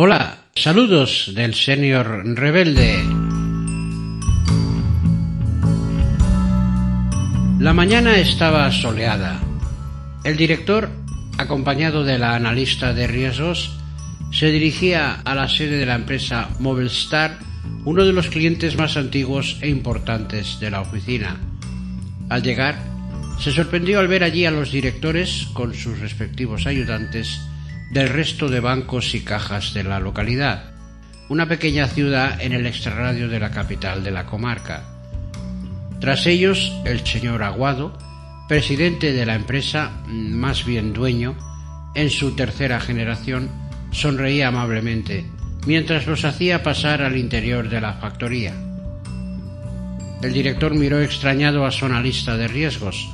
Hola, saludos del señor rebelde. La mañana estaba soleada. El director, acompañado de la analista de riesgos, se dirigía a la sede de la empresa Mobilestar, uno de los clientes más antiguos e importantes de la oficina. Al llegar, se sorprendió al ver allí a los directores con sus respectivos ayudantes del resto de bancos y cajas de la localidad, una pequeña ciudad en el extrarradio de la capital de la comarca. Tras ellos, el señor Aguado, presidente de la empresa, más bien dueño, en su tercera generación, sonreía amablemente mientras los hacía pasar al interior de la factoría. El director miró extrañado a su analista de riesgos.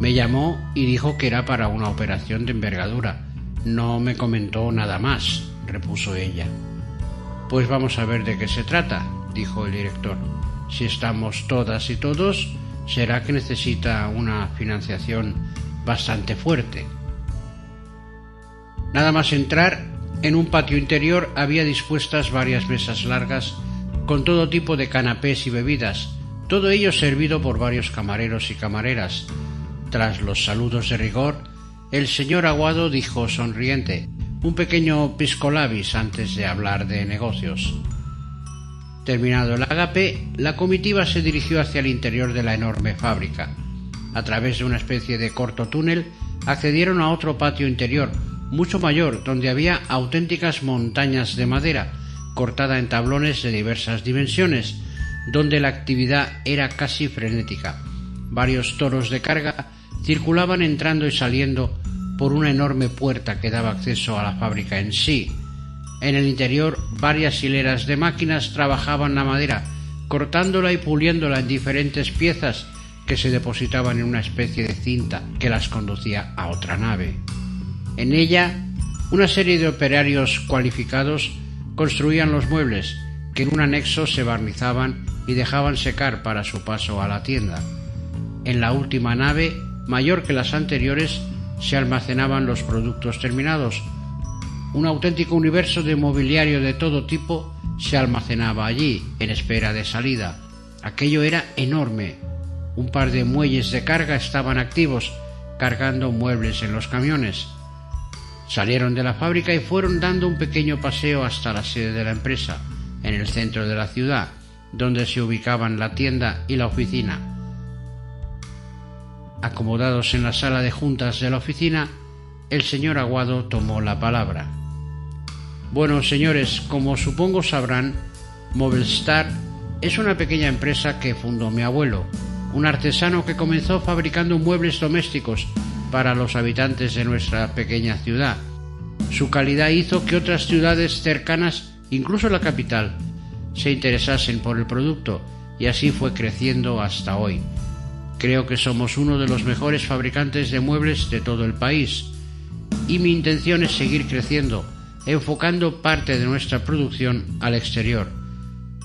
Me llamó y dijo que era para una operación de envergadura, no me comentó nada más, repuso ella. Pues vamos a ver de qué se trata, dijo el director. Si estamos todas y todos, será que necesita una financiación bastante fuerte. Nada más entrar, en un patio interior había dispuestas varias mesas largas con todo tipo de canapés y bebidas, todo ello servido por varios camareros y camareras. Tras los saludos de rigor, el señor Aguado dijo sonriente, un pequeño piscolabis antes de hablar de negocios. Terminado el agape, la comitiva se dirigió hacia el interior de la enorme fábrica. A través de una especie de corto túnel, accedieron a otro patio interior, mucho mayor, donde había auténticas montañas de madera, cortada en tablones de diversas dimensiones, donde la actividad era casi frenética. Varios toros de carga circulaban entrando y saliendo por una enorme puerta que daba acceso a la fábrica en sí. En el interior varias hileras de máquinas trabajaban la madera, cortándola y puliéndola en diferentes piezas que se depositaban en una especie de cinta que las conducía a otra nave. En ella, una serie de operarios cualificados construían los muebles que en un anexo se barnizaban y dejaban secar para su paso a la tienda. En la última nave, mayor que las anteriores, se almacenaban los productos terminados. Un auténtico universo de mobiliario de todo tipo se almacenaba allí, en espera de salida. Aquello era enorme. Un par de muelles de carga estaban activos, cargando muebles en los camiones. Salieron de la fábrica y fueron dando un pequeño paseo hasta la sede de la empresa, en el centro de la ciudad, donde se ubicaban la tienda y la oficina. Acomodados en la sala de juntas de la oficina, el señor Aguado tomó la palabra. Bueno, señores, como supongo sabrán, Mobilstar es una pequeña empresa que fundó mi abuelo, un artesano que comenzó fabricando muebles domésticos para los habitantes de nuestra pequeña ciudad. Su calidad hizo que otras ciudades cercanas, incluso la capital, se interesasen por el producto y así fue creciendo hasta hoy, Creo que somos uno de los mejores fabricantes de muebles de todo el país y mi intención es seguir creciendo, enfocando parte de nuestra producción al exterior.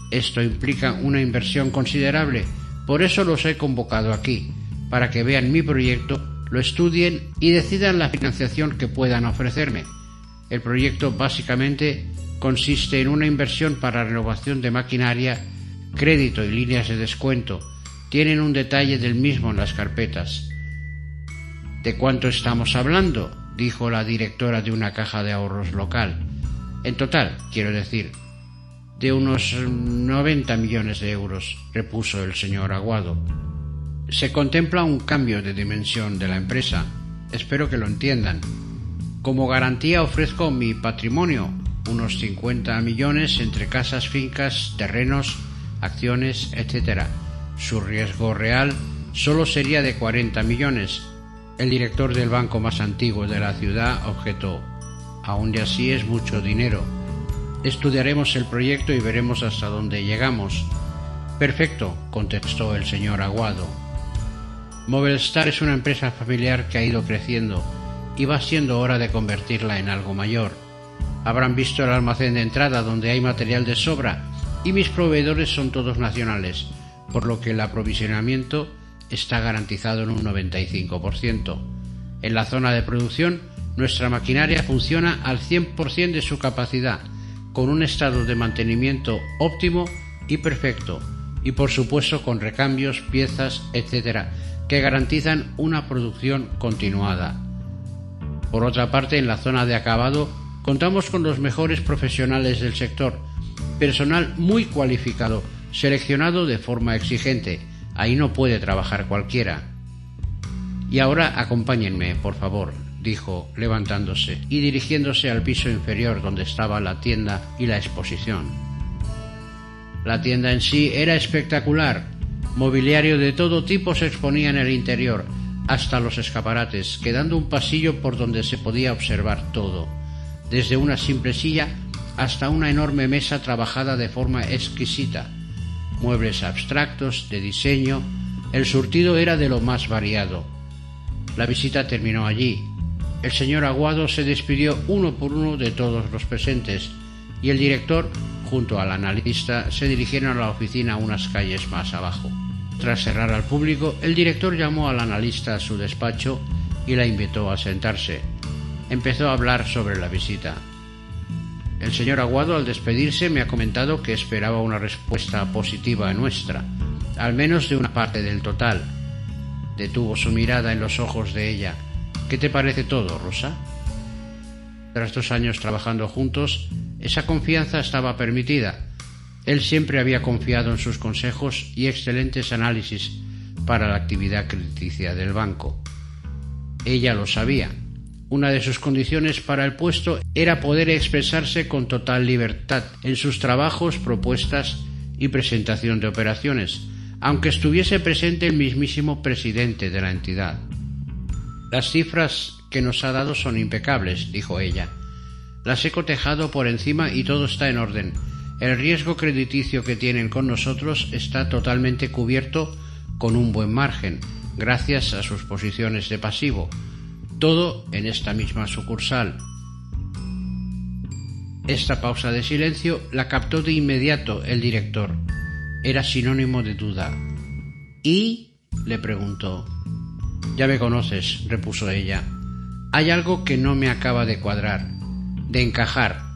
Esto implica una inversión considerable, por eso los he convocado aquí, para que vean mi proyecto, lo estudien y decidan la financiación que puedan ofrecerme. El proyecto básicamente consiste en una inversión para renovación de maquinaria, crédito y líneas de descuento, tienen un detalle del mismo en las carpetas. ¿De cuánto estamos hablando? dijo la directora de una caja de ahorros local. En total, quiero decir, de unos 90 millones de euros, repuso el señor Aguado. Se contempla un cambio de dimensión de la empresa. Espero que lo entiendan. Como garantía ofrezco mi patrimonio, unos 50 millones entre casas, fincas, terrenos, acciones, etc su riesgo real solo sería de 40 millones. El director del banco más antiguo de la ciudad objetó, aún de así es mucho dinero. Estudiaremos el proyecto y veremos hasta dónde llegamos. Perfecto, contestó el señor Aguado. Mobilstar es una empresa familiar que ha ido creciendo y va siendo hora de convertirla en algo mayor. Habrán visto el almacén de entrada donde hay material de sobra y mis proveedores son todos nacionales por lo que el aprovisionamiento está garantizado en un 95%. En la zona de producción Nuestra maquinaria funciona al 100% de su capacidad, con un estado de mantenimiento óptimo y perfecto, y por supuesto con recambios, piezas, etc., que garantizan una producción continuada. Por otra parte, en la zona de acabado contamos con los mejores profesionales del sector, personal muy cualificado, seleccionado de forma exigente. Ahí no puede trabajar cualquiera. Y ahora acompáñenme, por favor, dijo, levantándose y dirigiéndose al piso inferior donde estaba la tienda y la exposición. La tienda en sí era espectacular. Mobiliario de todo tipo se exponía en el interior, hasta los escaparates, quedando un pasillo por donde se podía observar todo, desde una simple silla hasta una enorme mesa trabajada de forma exquisita, muebles abstractos, de diseño, el surtido era de lo más variado. La visita terminó allí. El señor Aguado se despidió uno por uno de todos los presentes y el director, junto al analista, se dirigieron a la oficina unas calles más abajo. Tras cerrar al público, el director llamó al analista a su despacho y la invitó a sentarse. Empezó a hablar sobre la visita. El señor Aguado al despedirse me ha comentado que esperaba una respuesta positiva nuestra, al menos de una parte del total. Detuvo su mirada en los ojos de ella. ¿Qué te parece todo, Rosa? Tras dos años trabajando juntos, esa confianza estaba permitida él siempre había confiado en sus consejos y excelentes análisis para la actividad crediticia del banco. Ella lo sabía. Una de sus condiciones para el puesto era poder expresarse con total libertad en sus trabajos, propuestas y presentación de operaciones, aunque estuviese presente el mismísimo presidente de la entidad. Las cifras que nos ha dado son impecables, dijo ella. Las he cotejado por encima y todo está en orden el riesgo crediticio que tienen con nosotros está totalmente cubierto con un buen margen, gracias a sus posiciones de pasivo. Todo en esta misma sucursal. Esta pausa de silencio la captó de inmediato el director. Era sinónimo de duda. ¿Y? le preguntó. Ya me conoces, repuso ella. Hay algo que no me acaba de cuadrar, de encajar,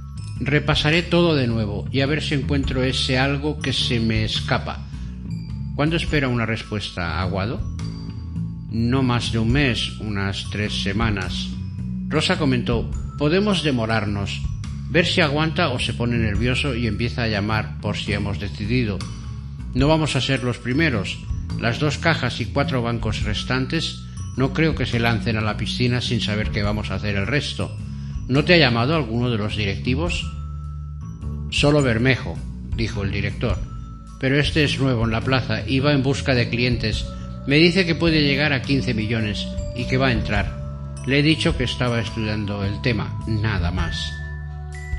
Repasaré todo de nuevo y a ver si encuentro ese algo que se me escapa. ¿Cuándo espera una respuesta, Aguado? No más de un mes, unas tres semanas. Rosa comentó, podemos demorarnos, ver si aguanta o se pone nervioso y empieza a llamar por si hemos decidido. No vamos a ser los primeros. Las dos cajas y cuatro bancos restantes no creo que se lancen a la piscina sin saber qué vamos a hacer el resto. ¿No te ha llamado alguno de los directivos? Solo Bermejo, dijo el director. Pero este es nuevo en la plaza y va en busca de clientes. Me dice que puede llegar a 15 millones y que va a entrar. Le he dicho que estaba estudiando el tema, nada más.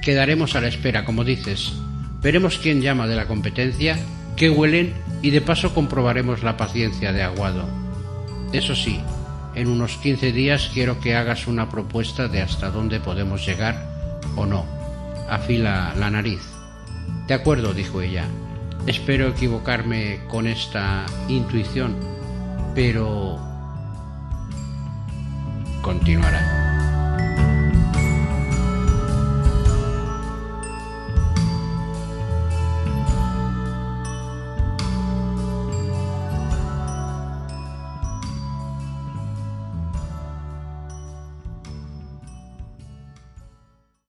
Quedaremos a la espera, como dices. Veremos quién llama de la competencia, qué huelen y de paso comprobaremos la paciencia de Aguado. Eso sí, en unos 15 días quiero que hagas una propuesta de hasta dónde podemos llegar o no. Afila la nariz. De acuerdo, dijo ella. Espero equivocarme con esta intuición, pero continuará.